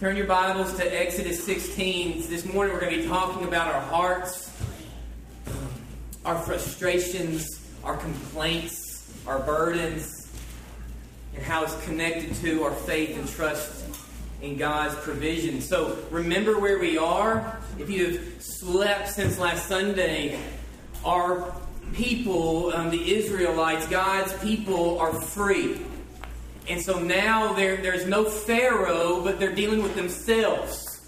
Turn your Bibles to Exodus 16. This morning we're going to be talking about our hearts, our frustrations, our complaints, our burdens, and how it's connected to our faith and trust in God's provision. So remember where we are. If you've slept since last Sunday, our people, um, the Israelites, God's people, are free. And so now there's no Pharaoh, but they're dealing with themselves.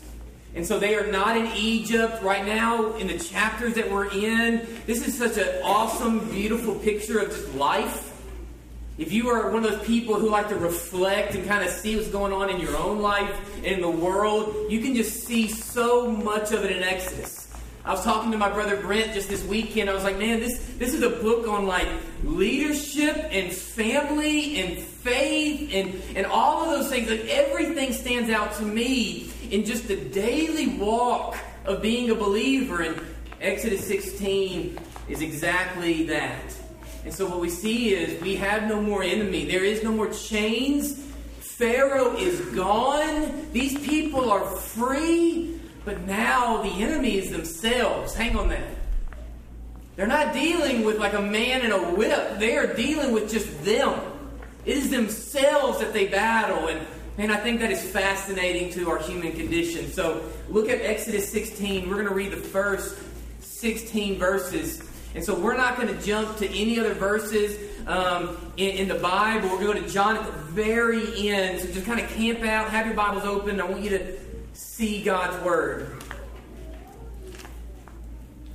And so they are not in Egypt right now in the chapters that we're in. This is such an awesome, beautiful picture of just life. If you are one of those people who like to reflect and kind of see what's going on in your own life and in the world, you can just see so much of it in Exodus. I was talking to my brother Brent just this weekend. I was like, man, this, this is a book on like leadership and family and faith and, and all of those things. Like everything stands out to me in just the daily walk of being a believer. And Exodus 16 is exactly that. And so what we see is we have no more enemy. There is no more chains. Pharaoh is gone. These people are free. But now the enemies themselves. Hang on that. They're not dealing with like a man and a whip. They are dealing with just them. It is themselves that they battle. And man, I think that is fascinating to our human condition. So look at Exodus 16. We're going to read the first 16 verses. And so we're not going to jump to any other verses um, in, in, the Bible. We're going to John at the very end. So just kind of camp out, have your Bibles open. I want you to see God's Word.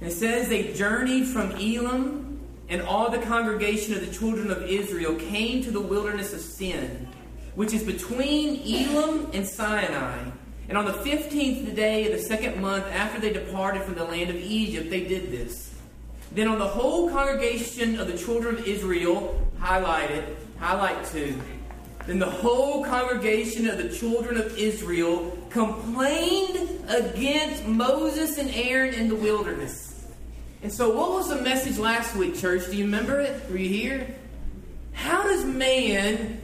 It says they journeyed from Elim, and all the congregation of the children of Israel came to the wilderness of Sin, which is between Elim and Sinai. And on the fifteenth day of the second month after they departed from the land of Egypt, they did this. Then on the whole congregation of the children of Israel, highlighted, highlight two, then the whole congregation of the children of Israel complained against Moses and Aaron in the wilderness. And so, what was the message last week, church? Do you remember it? Were you here? How does man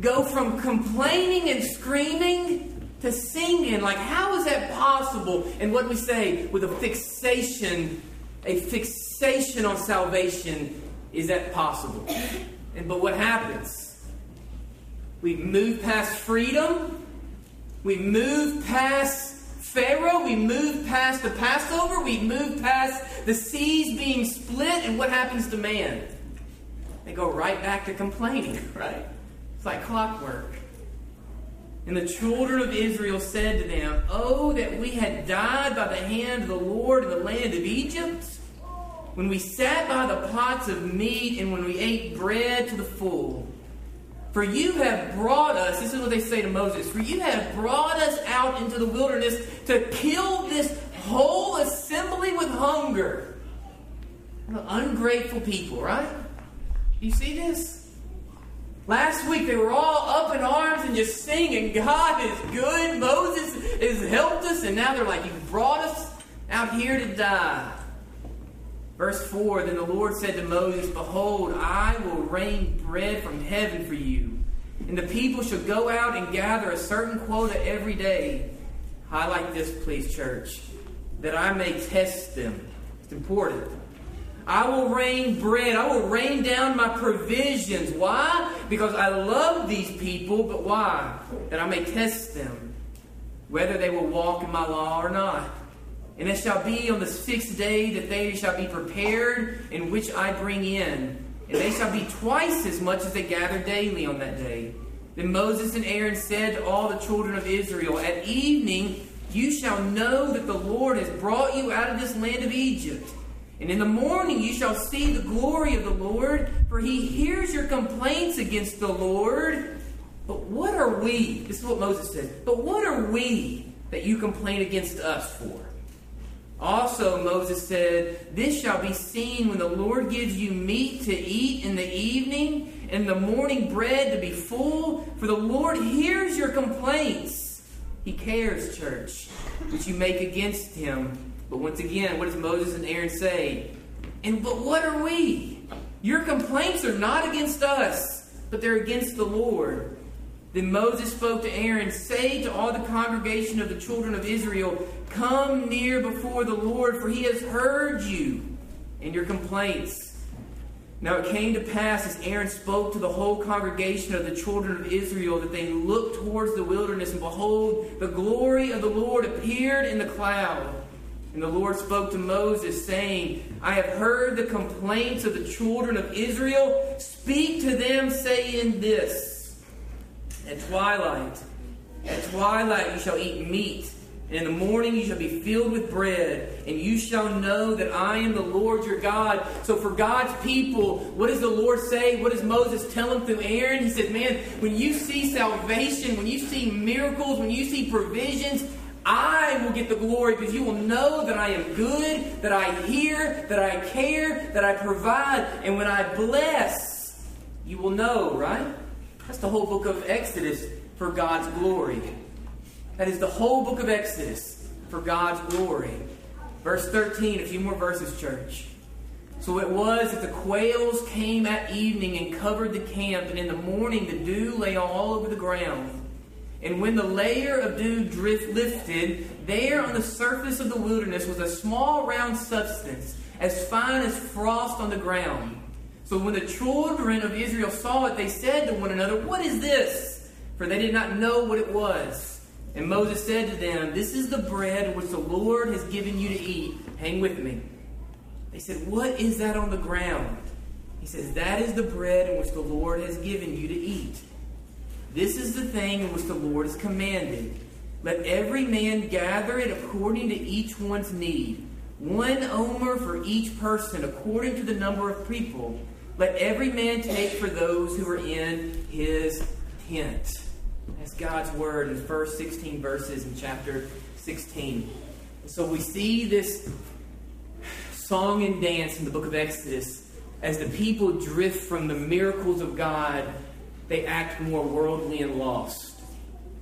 go from complaining and screaming to singing? Like, how is that possible? And what we say with a fixation, a fixation on salvation, is that possible? And but what happens? We've moved past freedom. We've moved past Pharaoh. We moved past the Passover. We've moved past the seas being split. And what happens to man? They go right back to complaining, right? It's like clockwork. And the children of Israel said to them, Oh, that we had died by the hand of the Lord in the land of Egypt, when we sat by the pots of meat and when we ate bread to the full. For you have brought us, this is what they say to Moses, for you have brought us out into the wilderness to kill this whole assembly with hunger. Ungrateful people, right? You see this? Last week they were all up in arms and just singing, God is good, Moses has helped us, and now they're like, You brought us out here to die. Verse 4 Then the Lord said to Moses, Behold, I will rain bread from heaven for you, and the people shall go out and gather a certain quota every day. Highlight this, please, church, that I may test them. It's important. I will rain bread. I will rain down my provisions. Why? Because I love these people, but why? That I may test them, whether they will walk in my law or not. And it shall be on the sixth day that they shall be prepared, in which I bring in. And they shall be twice as much as they gather daily on that day. Then Moses and Aaron said to all the children of Israel, At evening you shall know that the Lord has brought you out of this land of Egypt. And in the morning you shall see the glory of the Lord, for he hears your complaints against the Lord. But what are we? This is what Moses said. But what are we that you complain against us for? Also, Moses said, This shall be seen when the Lord gives you meat to eat in the evening, and the morning bread to be full, for the Lord hears your complaints. He cares, church, which you make against him. But once again, what does Moses and Aaron say? And but what are we? Your complaints are not against us, but they're against the Lord. Then Moses spoke to Aaron, Say to all the congregation of the children of Israel, Come near before the Lord, for he has heard you and your complaints. Now it came to pass as Aaron spoke to the whole congregation of the children of Israel that they looked towards the wilderness, and behold, the glory of the Lord appeared in the cloud. And the Lord spoke to Moses, saying, I have heard the complaints of the children of Israel. Speak to them, saying this. At twilight, at twilight you shall eat meat, and in the morning you shall be filled with bread, and you shall know that I am the Lord your God. So for God's people, what does the Lord say? What does Moses tell them through Aaron? He said, Man, when you see salvation, when you see miracles, when you see provisions, I will get the glory because you will know that I am good, that I hear, that I care, that I provide. And when I bless, you will know, right? That's the whole book of Exodus for God's glory. That is the whole book of Exodus for God's glory. Verse 13, a few more verses, church. So it was that the quails came at evening and covered the camp, and in the morning the dew lay all over the ground. And when the layer of dew drift lifted, there on the surface of the wilderness was a small round substance, as fine as frost on the ground. So when the children of Israel saw it, they said to one another, What is this? For they did not know what it was. And Moses said to them, This is the bread which the Lord has given you to eat. Hang with me. They said, What is that on the ground? He says, That is the bread in which the Lord has given you to eat. This is the thing in which the Lord has commanded. Let every man gather it according to each one's need. One omer for each person, according to the number of people. Let every man take for those who are in his tent. That's God's word in the first 16 verses in chapter 16. So we see this song and dance in the book of Exodus as the people drift from the miracles of God, they act more worldly and lost.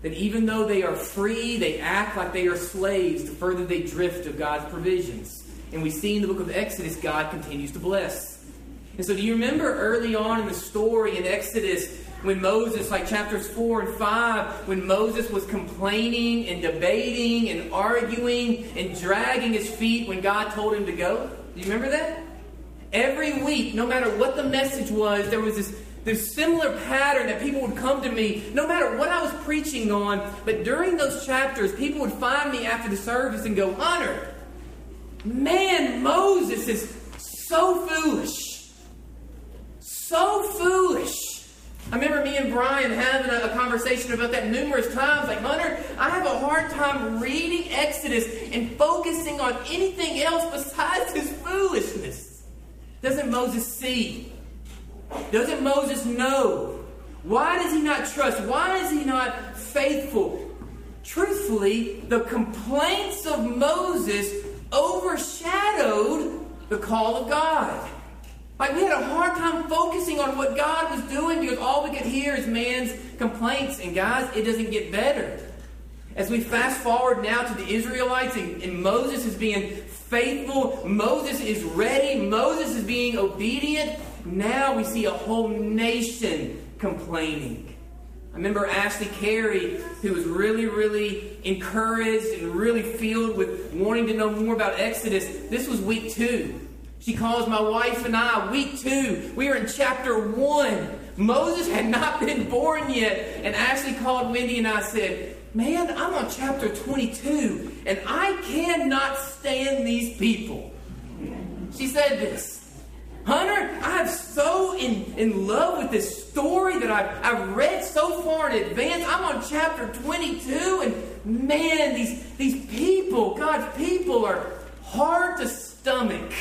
That even though they are free, they act like they are slaves the further they drift of God's provisions. And we see in the book of Exodus, God continues to bless. And so, do you remember early on in the story in Exodus when Moses, like chapters 4 and 5, when Moses was complaining and debating and arguing and dragging his feet when God told him to go? Do you remember that? Every week, no matter what the message was, there was this, this similar pattern that people would come to me, no matter what I was preaching on. But during those chapters, people would find me after the service and go, Hunter, man, Moses is so foolish so foolish. I remember me and Brian having a, a, conversation about that numerous times. Like, Hunter, I have a hard time reading Exodus and focusing on anything else besides his foolishness. Doesn't Moses see? Doesn't Moses know? Why does he not trust? Why is he not faithful? Truthfully, the complaints of Moses overshadowed the call of God. Like we had a hard time focusing on what God was doing because all we could hear is man's complaints. And guys, it doesn't get better. As we fast forward now to the Israelites, and, and, Moses is being faithful, Moses is ready, Moses is being obedient. Now we see a whole nation complaining. I remember Ashley Carey, who was really, really encouraged and really filled with wanting to know more about Exodus. This was week two. She calls my wife and I, week two. We are in chapter one. Moses had not been born yet. And Ashley called Wendy and I said, Man, I'm on chapter 22, and I cannot stand these people. She said this Hunter, I'm so in, in love with this story that I've, I've read so far in advance. I'm on chapter 22, and man, these, these people, God's people, are hard to stomach.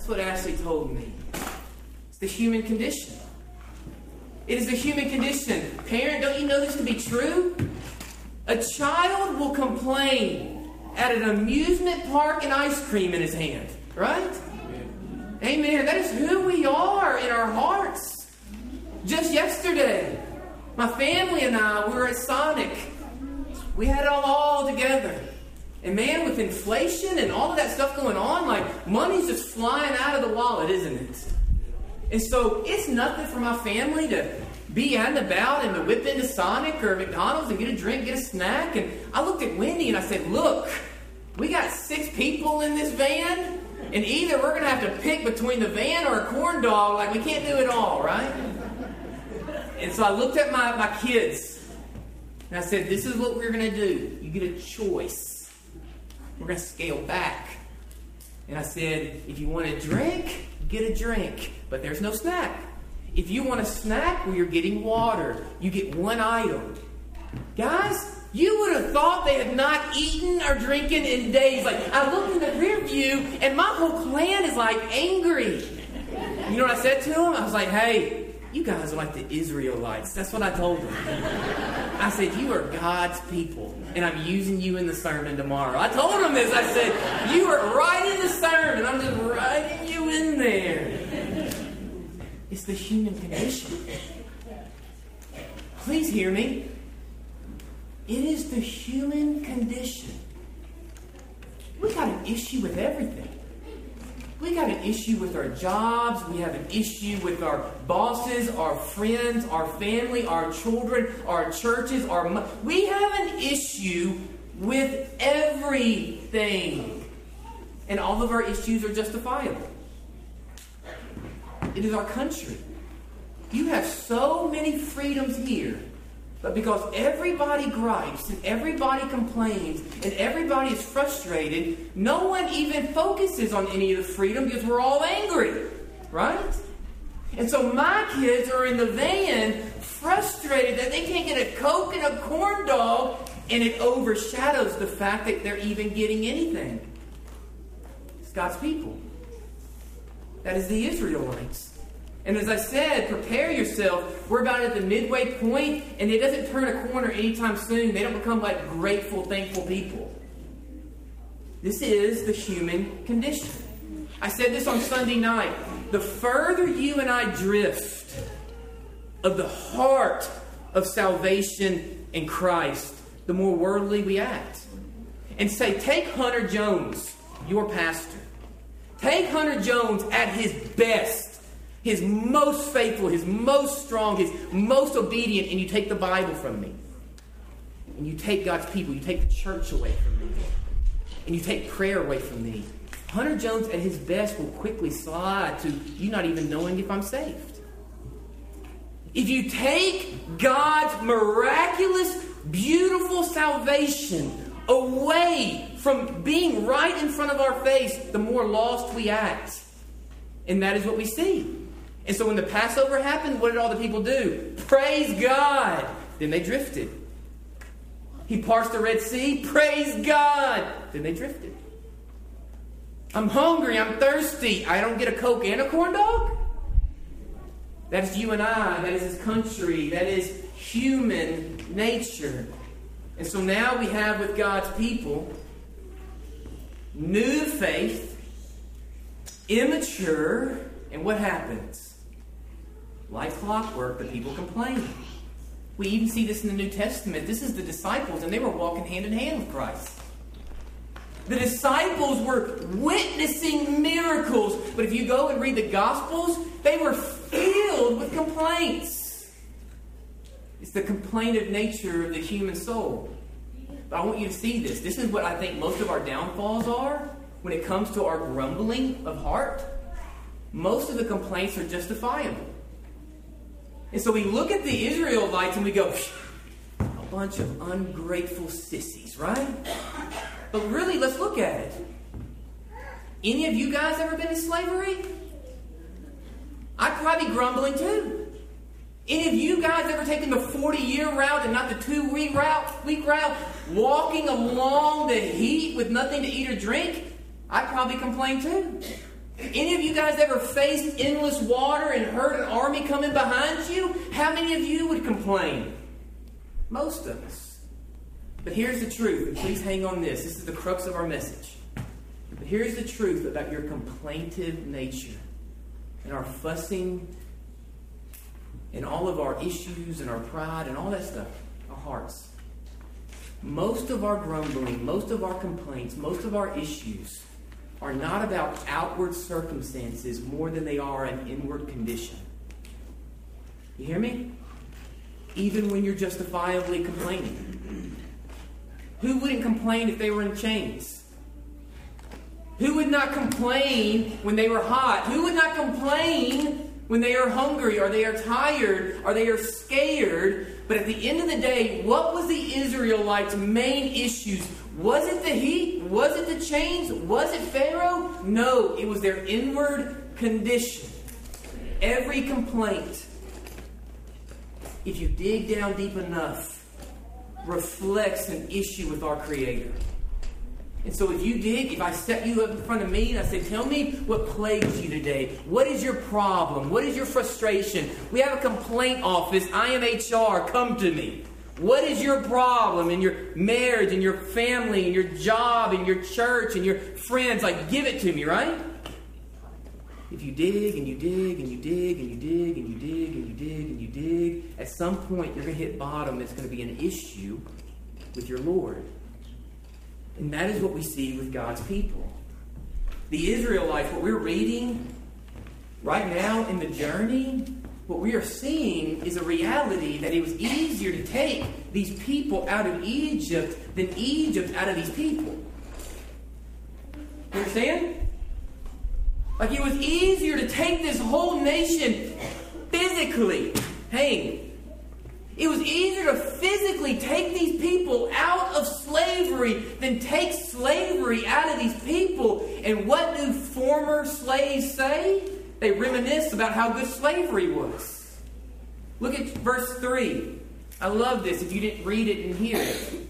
That's what Ashley told me. It's the human condition. It is the human condition. Parent, don't you know this to be true? A child will complain at an amusement park and ice cream in his hand, right? Amen. Amen. That is who we are in our hearts. Just yesterday, my family and I we were at Sonic. We had it all, all together. And man, with inflation and all of that stuff going on, like money's just flying out of the wallet, isn't it? And so it's nothing for my family to be out and about and to whip into Sonic or McDonald's and get a drink, get a snack. And I looked at Wendy and I said, Look, we got six people in this van, and either we're going to have to pick between the van or a corn dog. Like, we can't do it all, right? And so I looked at my, my kids and I said, This is what we're going to do. You get a choice. We're going to scale back. And I said, If you want a drink, get a drink, but there's no snack. If you want a snack, well, you're getting water. You get one item. Guys, you would have thought they had not eaten or drinking in days. Like, I looked in the rear view, and my whole clan is like angry. You know what I said to them? I was like, hey, you guys are like the Israelites. That's what I told them. I said, you are God's people, and I'm using you in the sermon tomorrow. I told him this. I said, you are right in the sermon. I'm just writing you in there. It's the human condition. Please hear me. It is the human condition. We got an issue with everything. We got an issue with our jobs. We have an issue with our bosses, our friends, our family, our children, our churches, our mo- we have an issue with everything. And all of our issues are justifiable. It is our country. You have so many freedoms here, but because everybody gripes and everybody complains and everybody is frustrated, no one even focuses on any of the freedom because we're all angry, right? And so my kids are in the van frustrated that they can't get a Coke and a corn dog, and it overshadows the fact that they're even getting anything. It's God's people. That is the Israelites. And as I said, prepare yourself. We're about at the midway point, and it doesn't turn a corner anytime soon. They don't become like grateful, thankful people. This is the human condition. I said this on Sunday night. The further you and I drift of the heart of salvation in Christ, the more worldly we act. And say, take Hunter Jones, your pastor. Take Hunter Jones at his best, his most faithful, his most strong, his most obedient, and you take the Bible from me. And you take God's people, you take the church away from me. And you take prayer away from me. Hunter Jones at his best will quickly slide to you not even knowing if I'm saved. If you take God's miraculous, beautiful salvation away from being right in front of our face, the more lost we act. And that is what we see. And so when the Passover happened, what did all the people do? Praise God. Then they drifted. He parsed the Red Sea. Praise God. Then they drifted. I'm hungry. I'm thirsty. I don't get a Coke and a corn dog? That is you and I. That is this country. That is human nature. And so now we have with God's people new faith, immature, and what happens? Like clockwork, the people complain. We even see this in the New Testament. This is the disciples, and they were walking hand in hand with Christ. The disciples were witnessing miracles, but if you go and read the Gospels, they were filled with complaints. It's the complainant nature of the human soul. But I want you to see this. This is what I think most of our downfalls are when it comes to our grumbling of heart. Most of the complaints are justifiable. And so we look at the Israelites and we go, a bunch of ungrateful sissies, right? But really, let's look at it. Any of you guys ever been in slavery? I'd probably be grumbling too. Any of you guys ever taken the 40 year route and not the two week route, week route, walking along the heat with nothing to eat or drink? I'd probably complain too. Any of you guys ever faced endless water and heard an army coming behind you? How many of you would complain? Most of us. But here's the truth, and please hang on this. This is the crux of our message. But here's the truth about your complaintive nature and our fussing and all of our issues and our pride and all that stuff, our hearts. Most of our grumbling, most of our complaints, most of our issues are not about outward circumstances more than they are an inward condition. You hear me? even when you're justifiably complaining? Who wouldn't complain if they were in chains? Who would not complain when they were hot? Who would not complain when they are hungry or they are tired or they are scared? But at the end of the day, what was the Israelites' main issues? Was it the heat? Was it the chains? Was it Pharaoh? No, it was their inward condition. Every complaint, if you dig down deep enough, reflects an issue with our Creator. And so if you dig, if I set you up in front of me and I say, Tell me what plagues you today. What is your problem? What is your frustration? We have a complaint office. I am HR. Come to me. What is your problem in your marriage and your family and your job and your church and your friends? Like, give it to me, right? If you dig and you dig and you dig and you dig and you dig and you dig and you dig, at some point you're going to hit bottom. It's going to be an issue with your Lord. And that is what we see with God's people. The Israelites, what we're reading right now in the journey, what we are seeing is a reality that it was easier to take these people out of Egypt than Egypt out of these people. You understand? Like it was easier to take this whole nation physically. Hey, it was easier to physically take these people out of slavery than take slavery out of these people. And what do former slaves say? They reminisce about how good slavery was. Look at verse 3. I love this if you didn't read it and hear it.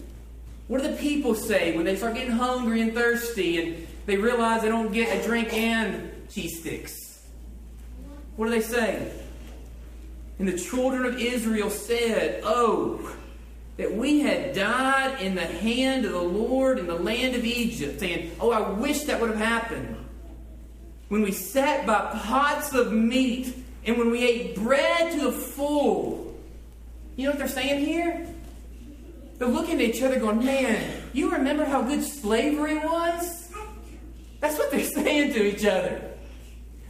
What do the people say when they start getting hungry and thirsty and they realize they don't get a drink and cheese sticks. What do they say? And the children of Israel said, Oh, that we had died in the hand of the Lord in the land of Egypt, saying, Oh, I wish that would have happened. When we sat by pots of meat and when we ate bread to the full. You know what they're saying here? They're looking at each other going, Man, you remember how good slavery was? That's what they're saying to each other.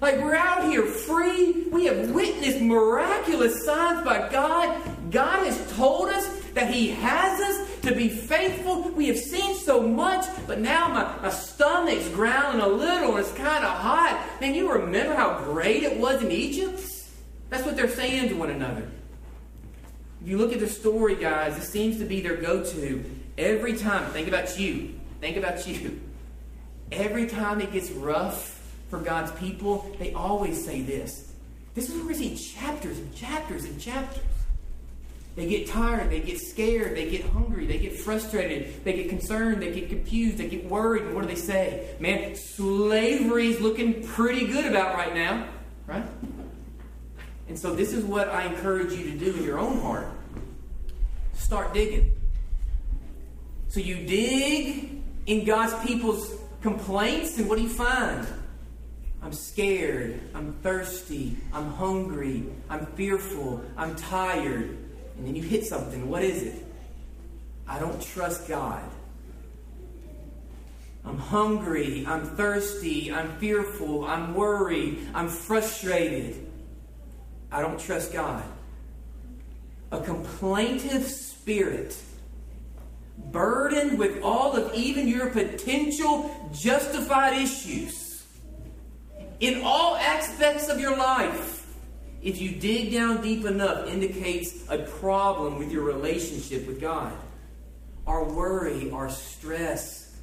Like we're out here free. We have witnessed miraculous signs by God. God has told us that He has us to be faithful. We have seen so much, but now my, my stomach's growling a little and it's kind of hot. Man, you remember how great it was in Egypt? That's what they're saying to one another. If you look at the story, guys, it seems to be their go to every time. Think about you. Think about you. Every time it gets rough, for God's people, they always say this. This is where we see chapters and chapters and chapters. They get tired, they get scared, they get hungry, they get frustrated, they get concerned, they get confused, they get worried. And what do they say? Man, slavery is looking pretty good about right now, right? And so, this is what I encourage you to do in your own heart start digging. So, you dig in God's people's complaints, and what do you find? I'm scared. I'm thirsty. I'm hungry. I'm fearful. I'm tired. And then you hit something. What is it? I don't trust God. I'm hungry. I'm thirsty. I'm fearful. I'm worried. I'm frustrated. I don't trust God. A complaintive spirit, burdened with all of even your potential justified issues in all aspects of your life, if you dig down deep enough, indicates a problem with your relationship with God. Our worry, our stress,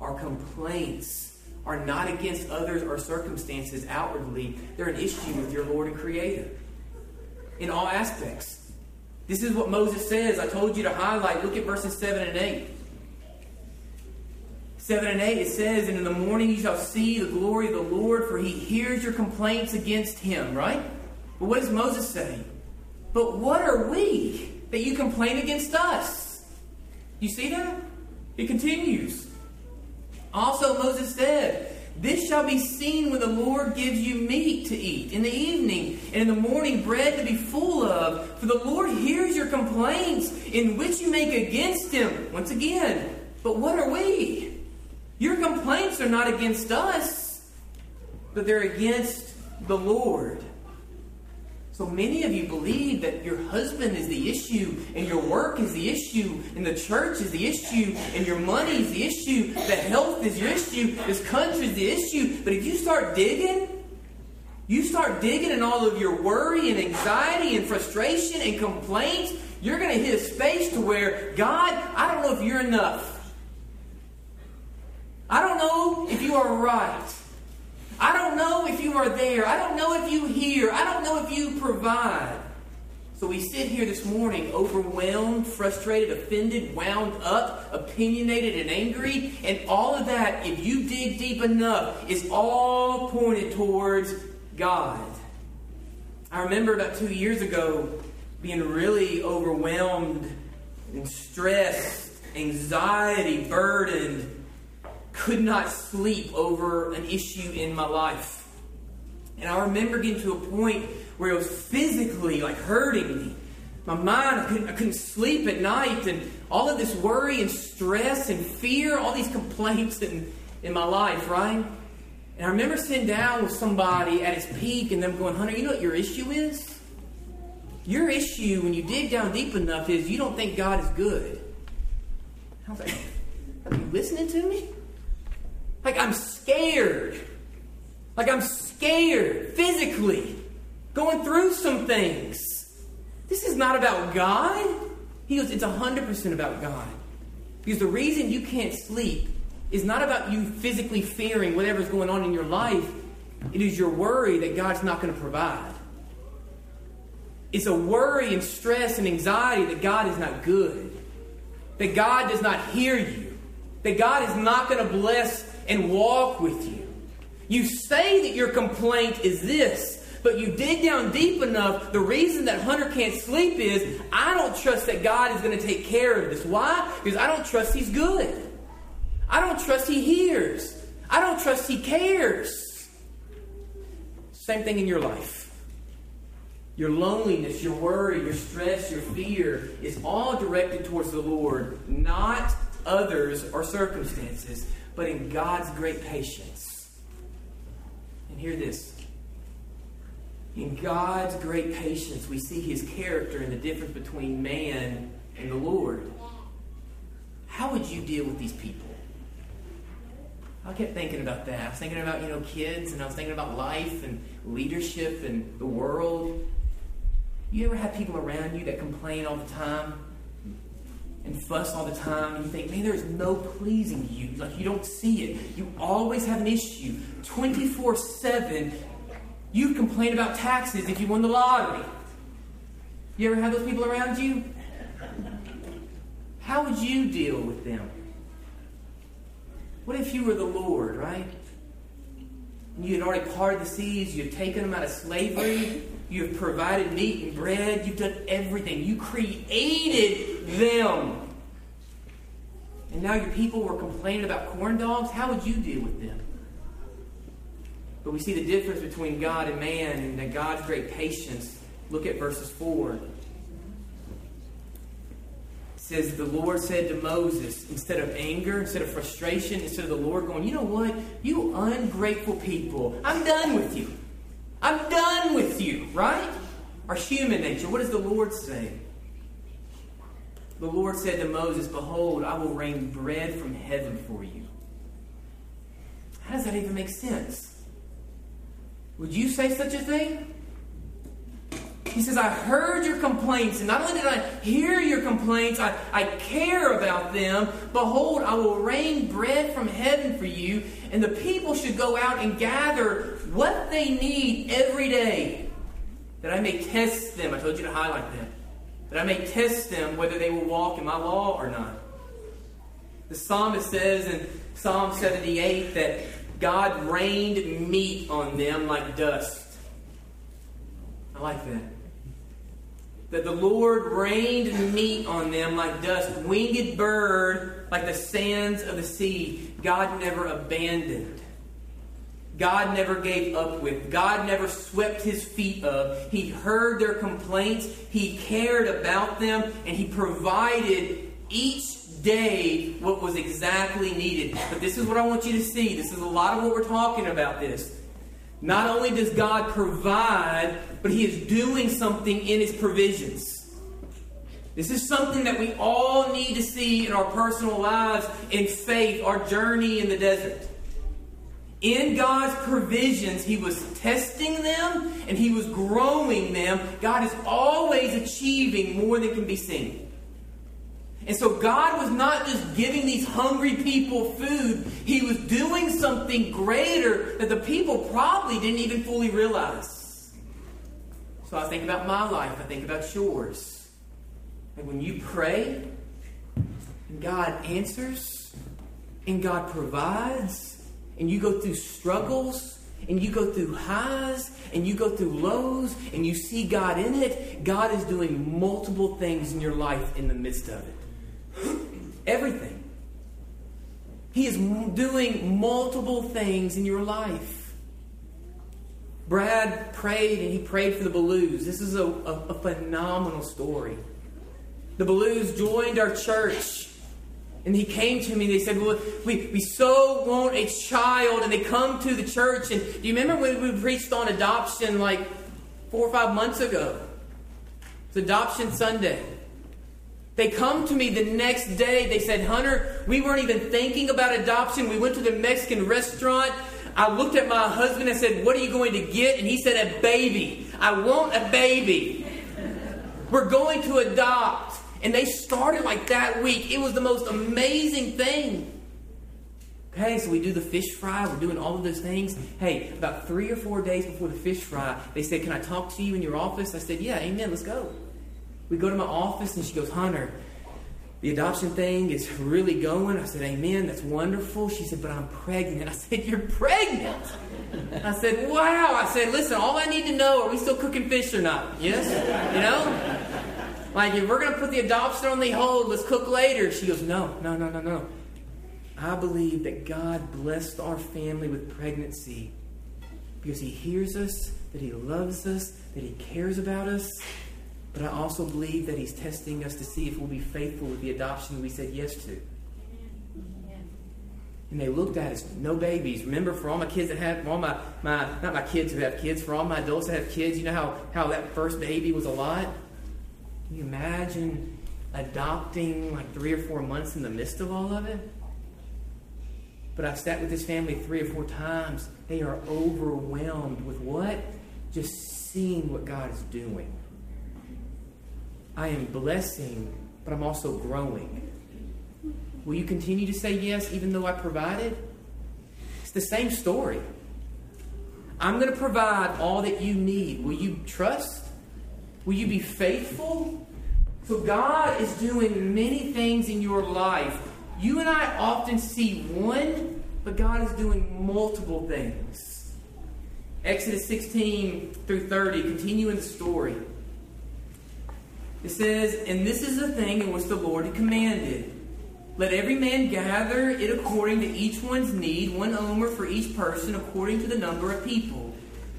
our complaints are not against others or circumstances outwardly. They're an issue with your Lord and Creator in all aspects. This is what Moses says. I told you to highlight. Look at verses 7 and 8. 7 and 8, it says, And in the morning you shall see the glory of the Lord, for he hears your complaints against him, right? But what does Moses say? But what are we that you complain against us? You see that? It continues. Also, Moses said, This shall be seen when the Lord gives you meat to eat in the evening, and in the morning bread to be full of. For the Lord hears your complaints in which you make against him. Once again, but what are we? Your complaints are not against us, but they're against the Lord. So many of you believe that your husband is the issue, and your work is the issue, and the church is the issue, and your money is the issue, that health is your issue, this country is the issue. But if you start digging, you start digging in all of your worry and anxiety and frustration and complaints, you're going to hit a space to where, God, I don't know if you're enough. I don't know if you are right. I don't know if you are there. I don't know if you hear. I don't know if you provide. So we sit here this morning overwhelmed, frustrated, offended, wound up, opinionated, and angry. And all of that, if you dig deep enough, is all pointed towards God. I remember about two years ago being really overwhelmed and stressed, anxiety burdened could not sleep over an issue in my life. And I remember getting to a point where it was physically like hurting me. My mind, I couldn't, I couldn't sleep at night, and all of this worry and stress and fear, all these complaints in, in my life, right? And I remember sitting down with somebody at its peak and them going, Hunter, you know what your issue is? Your issue, when you dig down deep enough, is you don't think God is good. I was like, are you listening to me? Like I'm scared. Like I'm scared physically, going through some things. This is not about God. He goes, it's 100% about God. Because the reason you can't sleep is not about you physically fearing whatever's going on in your life, it is your worry that God's not going to provide. It's a worry and stress and anxiety that God is not good, that God does not hear you, that God is not going to bless and walk with you. You say that your complaint is this, but you dig down deep enough, the reason that Hunter can't sleep is I don't trust that God is going to take care of this. Why? Because I don't trust He's good. I don't trust He hears. I don't trust He cares. Same thing in your life. Your loneliness, your worry, your stress, your fear is all directed towards the Lord, not others or circumstances but in God's great patience. And hear this. In God's great patience, we see his character and the difference between man and the Lord. How would you deal with these people? I kept thinking about that. I was thinking about, you know, kids, and I was thinking about life and leadership and the world. You ever have people around you that complain all the time? And fuss all the time, and you think, man, there's no pleasing you. Like you don't see it. You always have an issue. 24 7. You complain about taxes if you won the lottery. You ever have those people around you? How would you deal with them? What if you were the Lord, right? You had already parted the seas, you had taken them out of slavery, you have provided meat and bread. You've done everything. You created them. And now your people were complaining about corn dogs. How would you deal with them? But we see the difference between God and man and that God's great patience. Look at verses 4. It says, The Lord said to Moses, instead of anger, instead of frustration, instead of the Lord going, You know what? You ungrateful people, I'm done with you. I'm done with you, right? Our human nature. What does the Lord say? The Lord said to Moses, Behold, I will rain bread from heaven for you. How does that even make sense? Would you say such a thing? He says, I heard your complaints, and not only did I hear your complaints, I, I care about them. Behold, I will rain bread from heaven for you, and the people should go out and gather what they need every day, that I may test them. I told you to highlight them. That I may test them whether they will walk in my law or not. The psalmist says in Psalm 78 that God rained meat on them like dust. I like that. That the Lord rained meat on them like dust, winged bird like the sands of the sea. God never abandoned. God never gave up with. God never swept his feet up. He heard their complaints. He cared about them. And he provided each day what was exactly needed. But this is what I want you to see. This is a lot of what we're talking about this. Not only does God provide, but He is doing something in His provisions. This is something that we all need to see in our personal lives in faith, our journey in the desert. In God's provisions, He was testing them and He was growing them. God is always achieving more than can be seen. And so God was not just giving these hungry people food, He was doing something greater that the people probably didn't even fully realize. So I think about my life, I think about yours. And when you pray, and God answers, and God provides, and you go through struggles and you go through highs and you go through lows and you see God in it, God is doing multiple things in your life in the midst of it. Everything. He is doing multiple things in your life. Brad prayed and he prayed for the Ballous. This is a, a, a phenomenal story. The Ballous joined our church and he came to me and they said, Well, we, we so want a child. And they come to the church. And do you remember when we preached on adoption like four or five months ago? It's Adoption Sunday. They come to me the next day. They said, Hunter, we weren't even thinking about adoption. We went to the Mexican restaurant. I looked at my husband and said, What are you going to get? And he said, A baby. I want a baby. We're going to adopt. And they started like that week. It was the most amazing thing. Okay, so we do the fish fry. We're doing all of those things. Hey, about three or four days before the fish fry, they said, Can I talk to you in your office? I said, Yeah, amen, let's go. We go to my office and she goes, Hunter, the adoption thing is really going. I said, Amen, that's wonderful. She said, But I'm pregnant. I said, You're pregnant? I said, Wow. I said, Listen, all I need to know, are we still cooking fish or not? Yes? You know? Like, if we're going to put the adoption on the hold, let's cook later. She goes, No, no, no, no, no. I believe that God blessed our family with pregnancy because He hears us, that He loves us, that He cares about us. But I also believe that He's testing us to see if we'll be faithful with the adoption we said yes to. And they looked at us, no babies. Remember, for all my kids that have, all my, my, not my kids who have kids, for all my adults that have kids, you know how, how that first baby was a lot? Can you imagine adopting like three or four months in the midst of all of it? But I've sat with this family three or four times. They are overwhelmed with what? Just seeing what God is doing. I am blessing, but I'm also growing. Will you continue to say yes even though I provided? It's the same story. I'm going to provide all that you need. Will you trust? Will you be faithful? So, God is doing many things in your life. You and I often see one, but God is doing multiple things. Exodus 16 through 30, continuing the story. It says, And this is the thing in which the Lord commanded. Let every man gather it according to each one's need, one omer for each person, according to the number of people.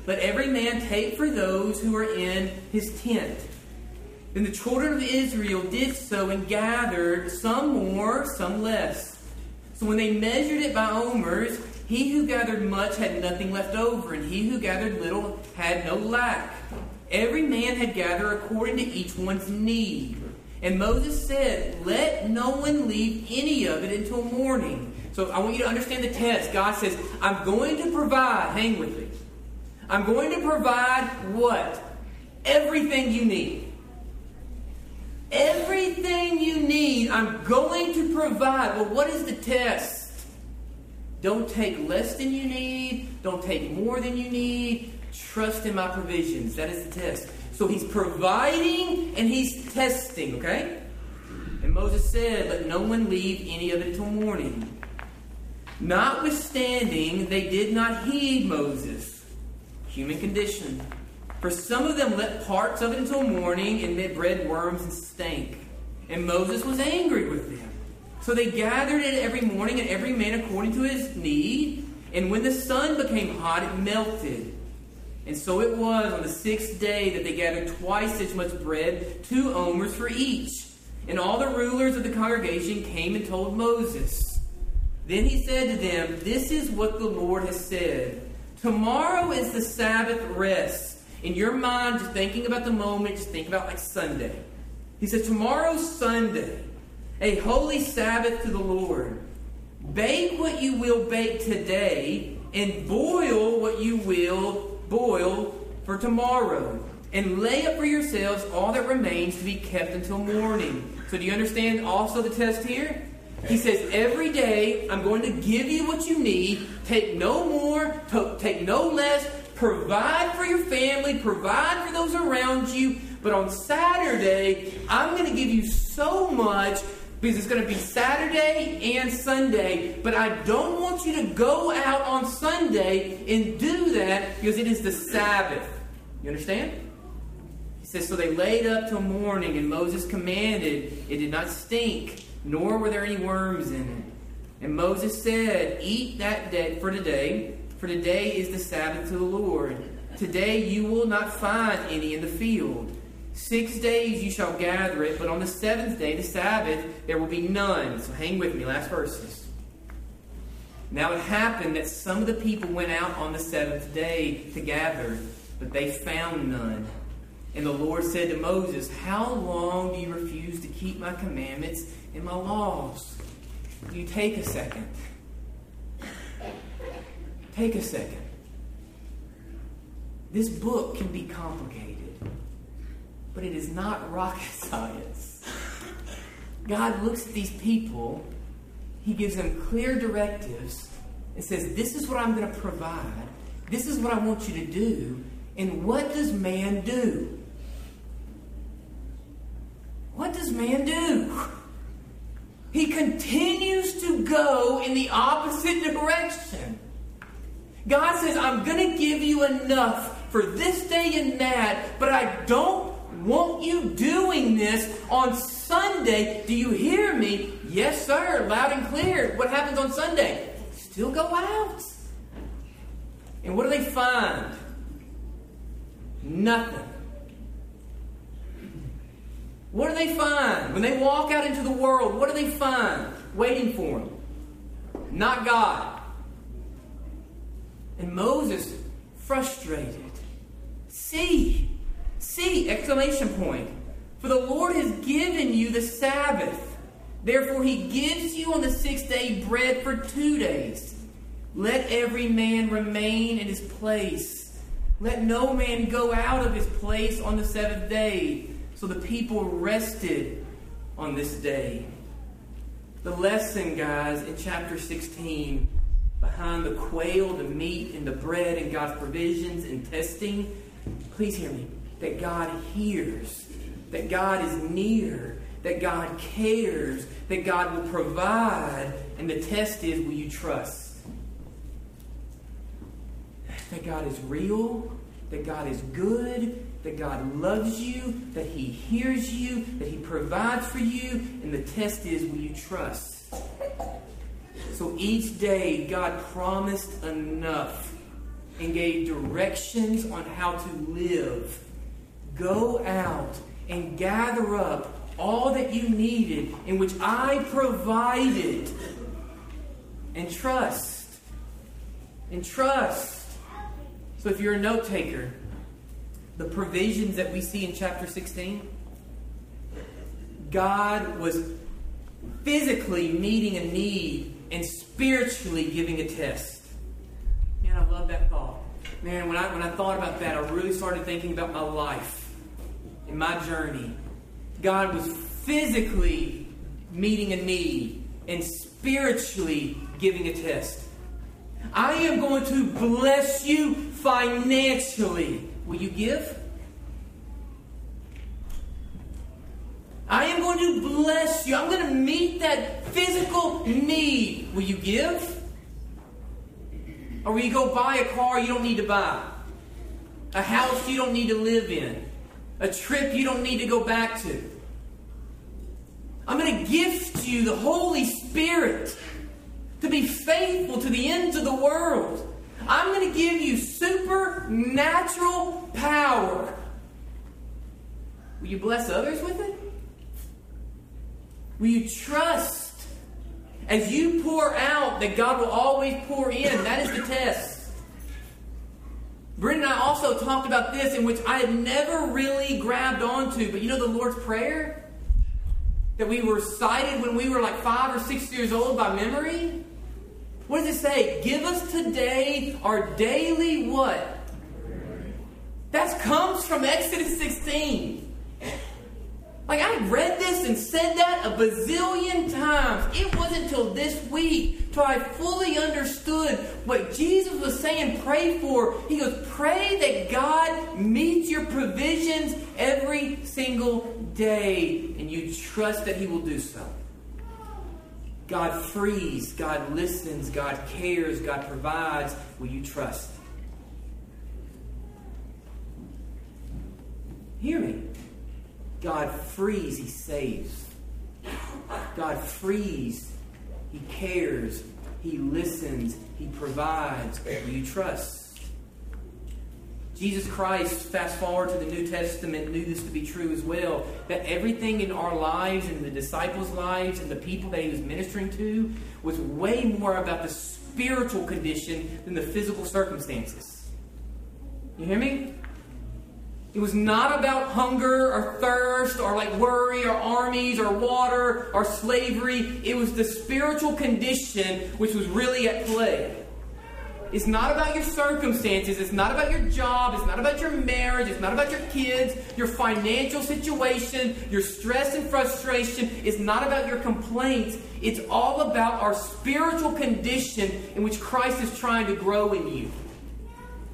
Let every man take for those who are in his tent. Then the children of Israel did so and gathered, some more, some less. So when they measured it by omers, he who gathered much had nothing left over, and he who gathered little had no lack. Every man had gathered according to each one's need. And Moses said, Let no one leave any of it until morning. So I want you to understand the test. God says, I'm going to provide. Hang with me. I'm going to provide what? Everything you need. Everything you need, I'm going to provide. Well, what is the test? Don't take less than you need. Don't take more than you need. Trust in my provisions. That is the test. So he's providing and he's testing, okay? And Moses said, Let no one leave any of it until morning. Notwithstanding, they did not heed Moses human condition. For some of them let parts of it until morning, and they bred worms and stank. And Moses was angry with them. So they gathered it every morning, and every man according to his need. And when the sun became hot, it melted. And so it was on the sixth day that they gathered twice as much bread, two omers for each. And all the rulers of the congregation came and told Moses. Then he said to them, This is what the Lord has said. Tomorrow is the Sabbath rest. In your mind, just thinking about the moment, just think about like Sunday. He says, Tomorrow's Sunday, a holy Sabbath to the Lord. Bake what you will bake today, and boil what you will boil for tomorrow. And lay up for yourselves all that remains to be kept until morning. So, do you understand also the test here? He says, Every day I'm going to give you what you need. Take no more, take no less. Provide for your family, provide for those around you. But on Saturday, I'm going to give you so much because it's going to be Saturday and Sunday. But I don't want you to go out on Sunday and do that because it is the Sabbath. You understand? He says, So they laid up till morning, and Moses commanded, it did not stink nor were there any worms in it. And Moses said, Eat that day for today, for today is the Sabbath to the Lord. Today you will not find any in the field. Six days you shall gather it, but on the seventh day, the Sabbath, there will be none. So hang with me, last verses. Now it happened that some of the people went out on the seventh day to gather, but they found none. And the Lord said to Moses, How long do you refuse to keep my commandments and my laws? You take a second. Take a second. This book can be complicated, but it is not rocket science. God looks at these people, He gives them clear directives, and says, This is what I'm going to provide. This is what I want you to do. And what does man do? What does man do? He continues to go in the opposite direction. God says, I'm going to give you enough for this day and that, but I don't want you doing this on Sunday. Do you hear me? Yes, sir, loud and clear. What happens on Sunday? Still go out. And what do they find? Nothing. What do they find? When they walk out into the world, what do they find waiting for them? Not God. And Moses, frustrated. See, see, exclamation point. For the Lord has given you the Sabbath. Therefore, he gives you on the sixth day bread for two days. Let every man remain in his place. Let no man go out of his place on the seventh day. So the people rested on this day. The lesson, guys, in chapter 16, behind the quail, the meat, and the bread, and God's provisions and testing, please hear me, that God hears, that God is near, that God cares, that God will provide, and the test is will you trust? That God is real, that God is good, that God loves you, that He hears you, that He provides for you, and the test is will you trust? So each day, God promised enough and gave directions on how to live. Go out and gather up all that you needed, in which I provided, and trust. And trust. So if you're a note taker, the provisions that we see in chapter 16, God was physically meeting a need and spiritually giving a test. Man, I love that thought. Man, when I, when I thought about that, I really started thinking about my life and my journey. God was physically meeting a need and spiritually giving a test. I am going to bless you financially. Will you give? I am going to bless you. I'm going to meet that physical need. Will you give? Or will you go buy a car you don't need to buy? A house you don't need to live in? A trip you don't need to go back to? I'm going to gift you the Holy Spirit to be faithful to the ends of the world. I'm going to give you supernatural power. Will you bless others with it? Will you trust as you pour out that God will always pour in? That is the test. Brendan and I also talked about this, in which I had never really grabbed onto, but you know the Lord's Prayer? That we were cited when we were like five or six years old by memory? What does it say? Give us today our daily what? That comes from Exodus 16. Like, I read this and said that a bazillion times. It wasn't until this week till I fully understood what Jesus was saying, pray for. He goes, pray that God meets your provisions every single day, and you trust that He will do so. God frees, God listens, God cares, God provides. Will you trust? Hear me. God frees, He saves. God frees, He cares, He listens, He provides. Will you trust? Jesus Christ, fast forward to the New Testament, knew this to be true as well. That everything in our lives and the disciples' lives and the people that he was ministering to was way more about the spiritual condition than the physical circumstances. You hear me? It was not about hunger or thirst or like worry or armies or water or slavery. It was the spiritual condition which was really at play. It's not about your circumstances. It's not about your job. It's not about your marriage. It's not about your kids, your financial situation, your stress and frustration. It's not about your complaints. It's all about our spiritual condition in which Christ is trying to grow in you.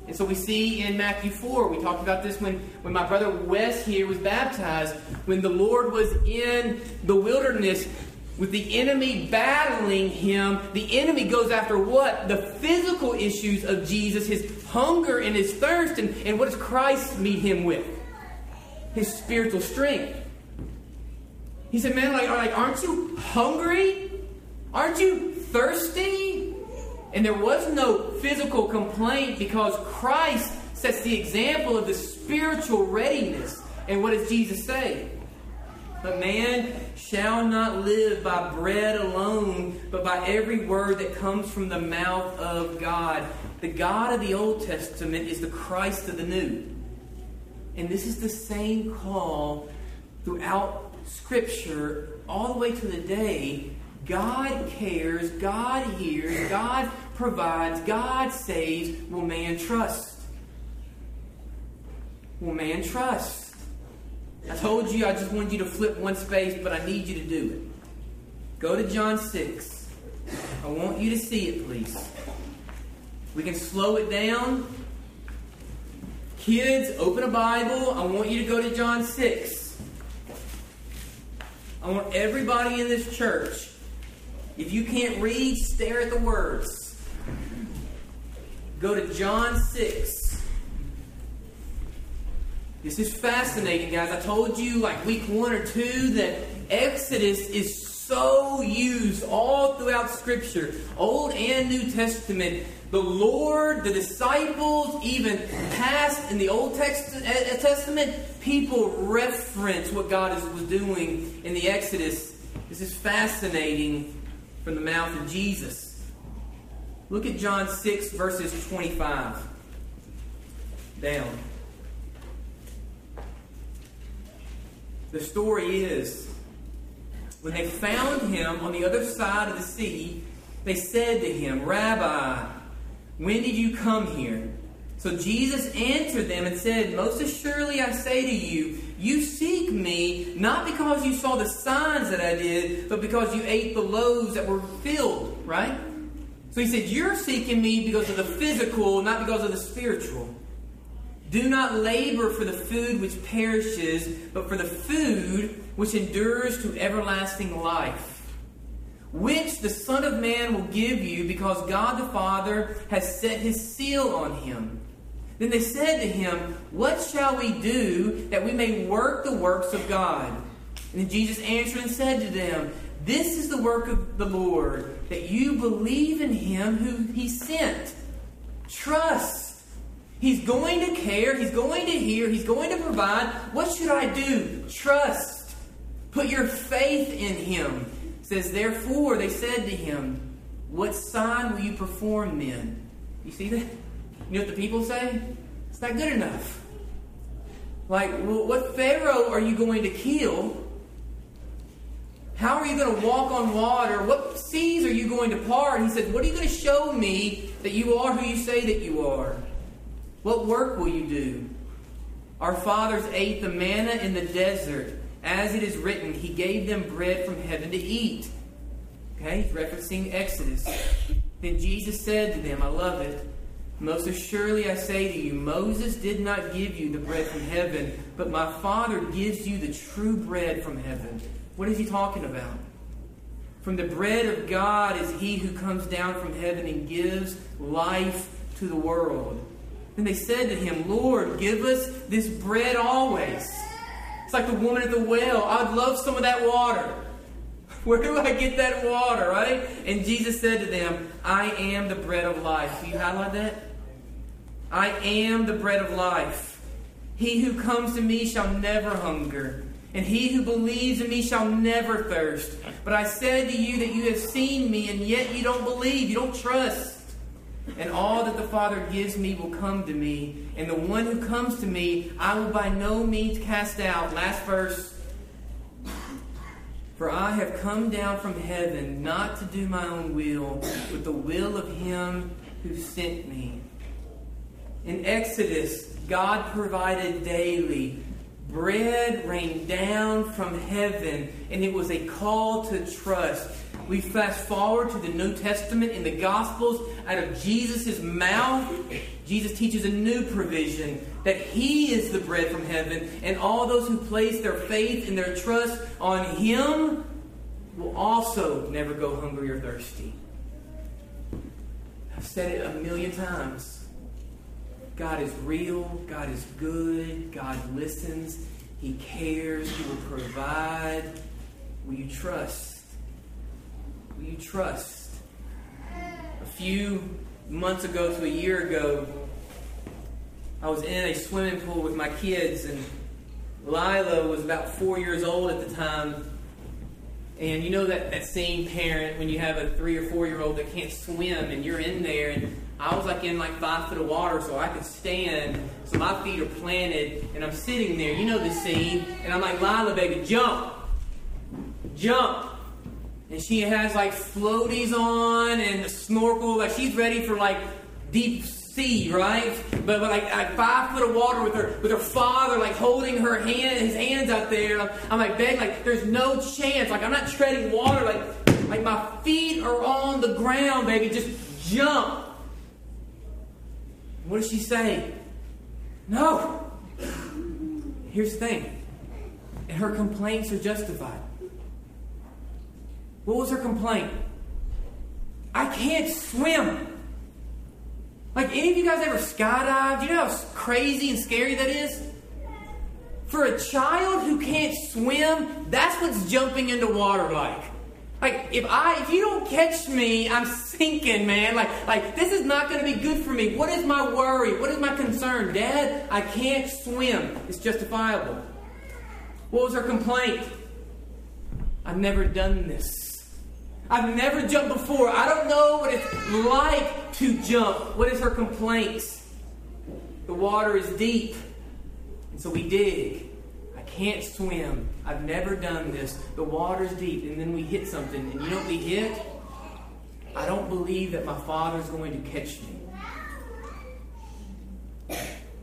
And so we see in Matthew 4, we talked about this when, when my brother Wes here was baptized, when the Lord was in the wilderness with the enemy battling him, the enemy goes after what? The physical issues of Jesus, his hunger and his thirst. And, and what does Christ meet him with? His spiritual strength. He said, Man, like, like aren't you hungry? Aren't you thirsty? And there was no physical complaint because Christ sets the example of the spiritual readiness. And what does Jesus say? But man shall not live by bread alone, but by every word that comes from the mouth of God. The God of the Old Testament is the Christ of the New. And this is the same call throughout Scripture, all the way to the day God cares, God hears, God provides, God saves. Will man trust? Will man trust? I told you I just wanted you to flip one space, but I need you to do it. Go to John 6. I want you to see it, please. We can slow it down. Kids, open a Bible. I want you to go to John 6. I want everybody in this church if you can't read, stare at the words. Go to John 6. This is fascinating, guys. I told you like week one or two that Exodus is so used all throughout Scripture, Old and New Testament. The Lord, the disciples, even past in the Old eh, eh, Testament, people reference what God was doing in the Exodus. This is fascinating from the mouth of Jesus. Look at John 6, verses 25 down. The story is when they found him on the other side of the sea, they said to him, Rabbi, when did you come here? So Jesus answered them and said, Most assuredly I say to you, you seek me not because you saw the signs that I did, but because you ate the loaves that were filled, right? So he said, You're seeking me because of the physical, not because of the spiritual. Do not labor for the food which perishes, but for the food which endures to everlasting life, which the Son of Man will give you because God the Father has set his seal on him. Then they said to him, What shall we do that we may work the works of God? And Jesus answered and said to them, This is the work of the Lord, that you believe in him who he sent. Trust. He's going to care, he's going to hear, he's going to provide. What should I do? Trust. Put your faith in him. It says, Therefore, they said to him, What sign will you perform then? You see that? You know what the people say? It's not good enough. Like, well, what Pharaoh are you going to kill? How are you going to walk on water? What seas are you going to part? He said, What are you going to show me that you are who you say that you are? What work will you do? Our fathers ate the manna in the desert. As it is written, He gave them bread from heaven to eat. Okay, referencing Exodus. Then Jesus said to them, I love it. Most assuredly I say to you, Moses did not give you the bread from heaven, but my Father gives you the true bread from heaven. What is he talking about? From the bread of God is he who comes down from heaven and gives life to the world. Then they said to him, Lord, give us this bread always. It's like the woman at the well. I'd love some of that water. Where do I get that water, right? And Jesus said to them, I am the bread of life. Can you highlight that? I am the bread of life. He who comes to me shall never hunger, and he who believes in me shall never thirst. But I said to you that you have seen me, and yet you don't believe, you don't trust. And all that the Father gives me will come to me, and the one who comes to me I will by no means cast out. Last verse. For I have come down from heaven not to do my own will, but the will of him who sent me. In Exodus, God provided daily bread rained down from heaven, and it was a call to trust. We fast forward to the New Testament in the Gospels, out of Jesus' mouth, Jesus teaches a new provision that He is the bread from heaven, and all those who place their faith and their trust on Him will also never go hungry or thirsty. I've said it a million times. God is real. God is good. God listens. He cares. He will provide. Will you trust? Will you trust? A few months ago to a year ago, I was in a swimming pool with my kids, and Lila was about four years old at the time. And you know that, that same parent when you have a three or four year old that can't swim and you're in there and I was like in like five foot of water, so I could stand. So my feet are planted, and I'm sitting there. You know the scene, and I'm like, Lila, baby, jump, jump. And she has like floaties on and a snorkel, like she's ready for like deep sea, right? But, but like, like five foot of water with her with her father, like holding her hand, his hands out there. I'm, like, beg, like there's no chance. Like I'm not treading water. Like like my feet are on the ground, baby. Just jump. What does she say? No. Here's the thing. And her complaints are justified. What was her complaint? I can't swim. Like, any of you guys ever skydived? You know how crazy and scary that is? For a child who can't swim, that's what's jumping into water like. Like if I if you don't catch me, I'm sinking, man. Like like this is not going to be good for me. What is my worry? What is my concern? Dad, I can't swim. It's justifiable. What was her complaint? I've never done this. I've never jumped before. I don't know what it's like to jump. What is her complaint? The water is deep. And so we dig I can't swim. I've never done this. The water's deep. And then we hit something. And you know what we hit? I don't believe that my father's going to catch me.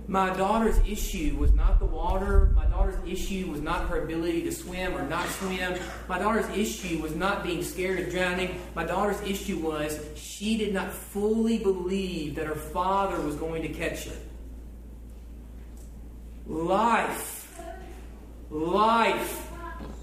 My daughter's issue was not the water. My daughter's issue was not her ability to swim or not swim. My daughter's issue was not being scared of drowning. My daughter's issue was she did not fully believe that her father was going to catch her. Life Life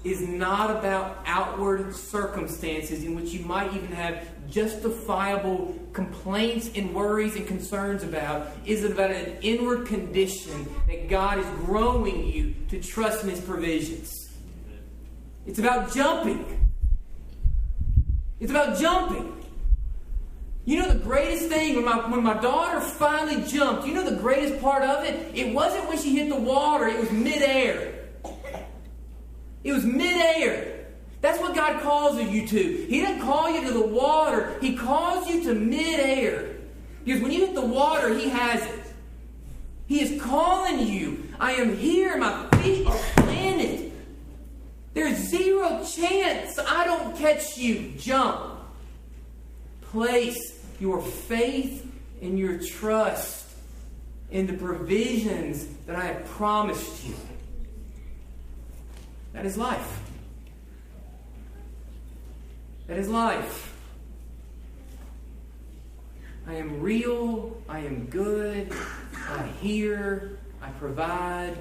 is not about outward circumstances in which you might even have justifiable complaints and worries and concerns about. Is about an inward condition that God is growing you to trust in His provisions? It's about jumping. It's about jumping. You know the greatest thing when my, when my daughter finally jumped, you know the greatest part of it? It wasn't when she hit the water, it was midair. It was midair. That's what God calls you to. He doesn't call you to the water, He calls you to midair. Because when you hit the water, He has it. He is calling you. I am here. My feet are planted. There's zero chance I don't catch you. Jump. Place your faith and your trust in the provisions that I have promised you. That is life. That is life. I am real. I am good. I hear. I provide.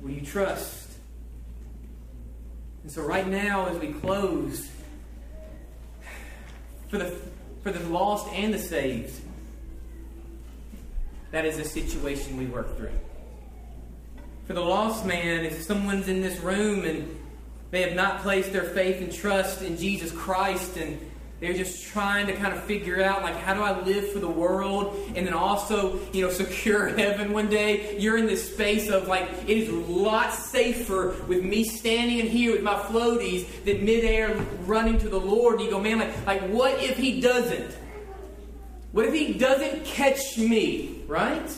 Will you trust? And so, right now, as we close, for the, for the lost and the saved, that is a situation we work through. For the lost man, if someone's in this room and they have not placed their faith and trust in Jesus Christ and they're just trying to kind of figure out, like, how do I live for the world and then also, you know, secure heaven one day? You're in this space of, like, it is a lot safer with me standing in here with my floaties than midair running to the Lord. And you go, man, like, like, what if He doesn't? What if He doesn't catch me, right?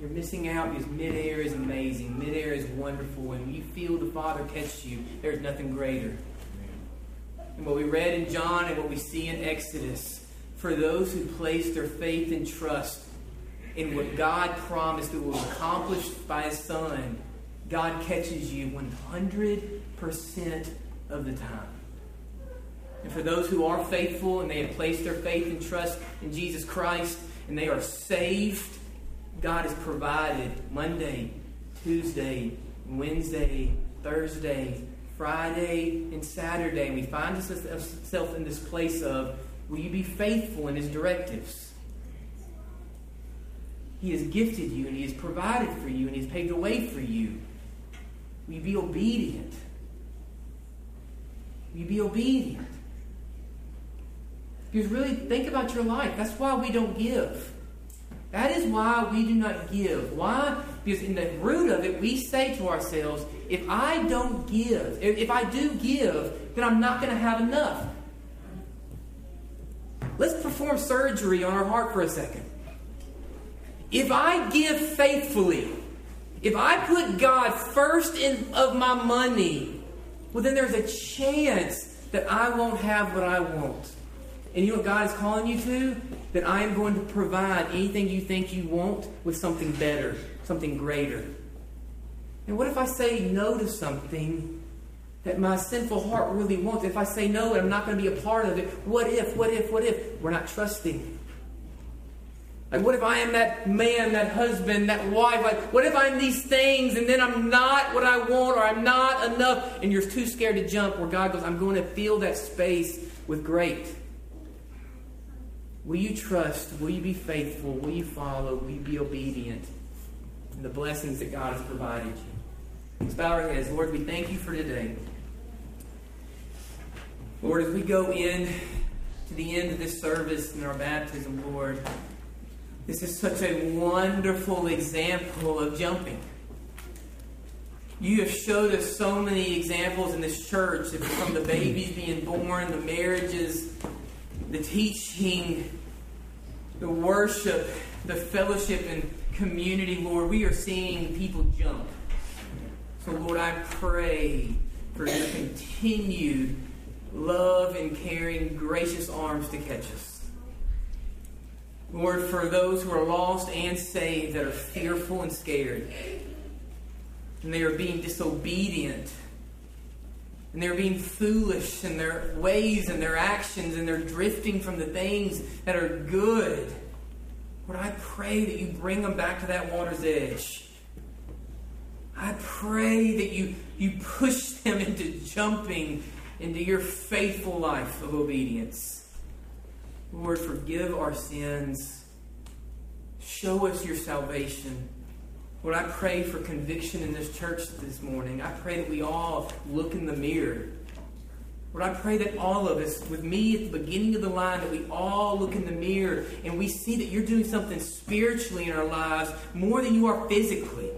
You're missing out because midair is amazing. Midair is wonderful. And when you feel the Father catch you, there's nothing greater and what we read in John and what we see in Exodus, for those who place their faith and trust in what God promised that was accomplished by His Son, God catches you 100% of the time. And for those who are faithful and they have placed their faith and trust in Jesus Christ and they are saved, God has provided Monday, Tuesday, Wednesday, Thursday, Friday and Saturday, and we find ourselves in this place of will you be faithful in his directives? He has gifted you and he has provided for you and he has paved the way for you. Will you be obedient? Will you be obedient? Because really, think about your life. That's why we don't give. That is why we do not give. Why? Because in the root of it, we say to ourselves, if I don't give, if I do give, then I'm not going to have enough. Let's perform surgery on our heart for a second. If I give faithfully, if I put God first in of my money, well then there's a chance that I won't have what I want. And you know what God is calling you to? That I am going to provide anything you think you want with something better, something greater. And what if I say no to something that my sinful heart really wants? If I say no and I'm not going to be a part of it, what if, what if, what if? We're not trusting. Like, what if I am that man, that husband, that wife? Like, what if I'm these things and then I'm not what I want or I'm not enough and you're too scared to jump where God goes, I'm going to fill that space with great. Will you trust? Will you be faithful? Will you follow? Will you be obedient in the blessings that God has provided you? Let's bow our heads. Lord, we thank you for today. Lord, as we go in to the end of this service in our baptism, Lord, this is such a wonderful example of jumping. You have showed us so many examples in this church from the babies being born, the marriages, the teaching, the worship, the fellowship and community, Lord. We are seeing people jump. So, Lord, I pray for your continued love and caring, gracious arms to catch us. Lord, for those who are lost and saved that are fearful and scared, and they are being disobedient and they're being foolish in their ways and their actions, and they're drifting from the things that are good. Lord, I pray that you bring them back to that water's edge. I pray that you, you push them into jumping into your faithful life of obedience. Lord, forgive our sins. Show us your salvation. Lord, I pray for conviction in this church this morning. I pray that we all look in the mirror. Lord, I pray that all of us, with me at the beginning of the line, that we all look in the mirror and we see that you're doing something spiritually in our lives more than you are physically.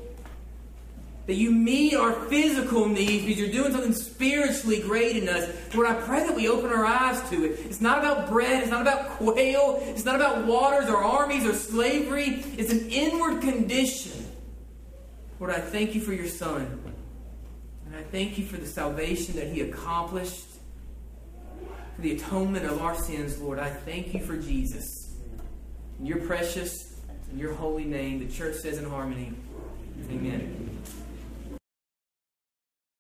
that you meet our physical needs because you're doing something spiritually great in us. Lord, I pray that we open our eyes to it. It's not about bread, it's not about quail, it's not about waters or armies or slavery. It's an inward condition. Lord, I thank you for your Son. And I thank you for the salvation that he accomplished, for the atonement of our sins, Lord. I thank you for Jesus. In your precious and your holy name, the church says in harmony, Amen.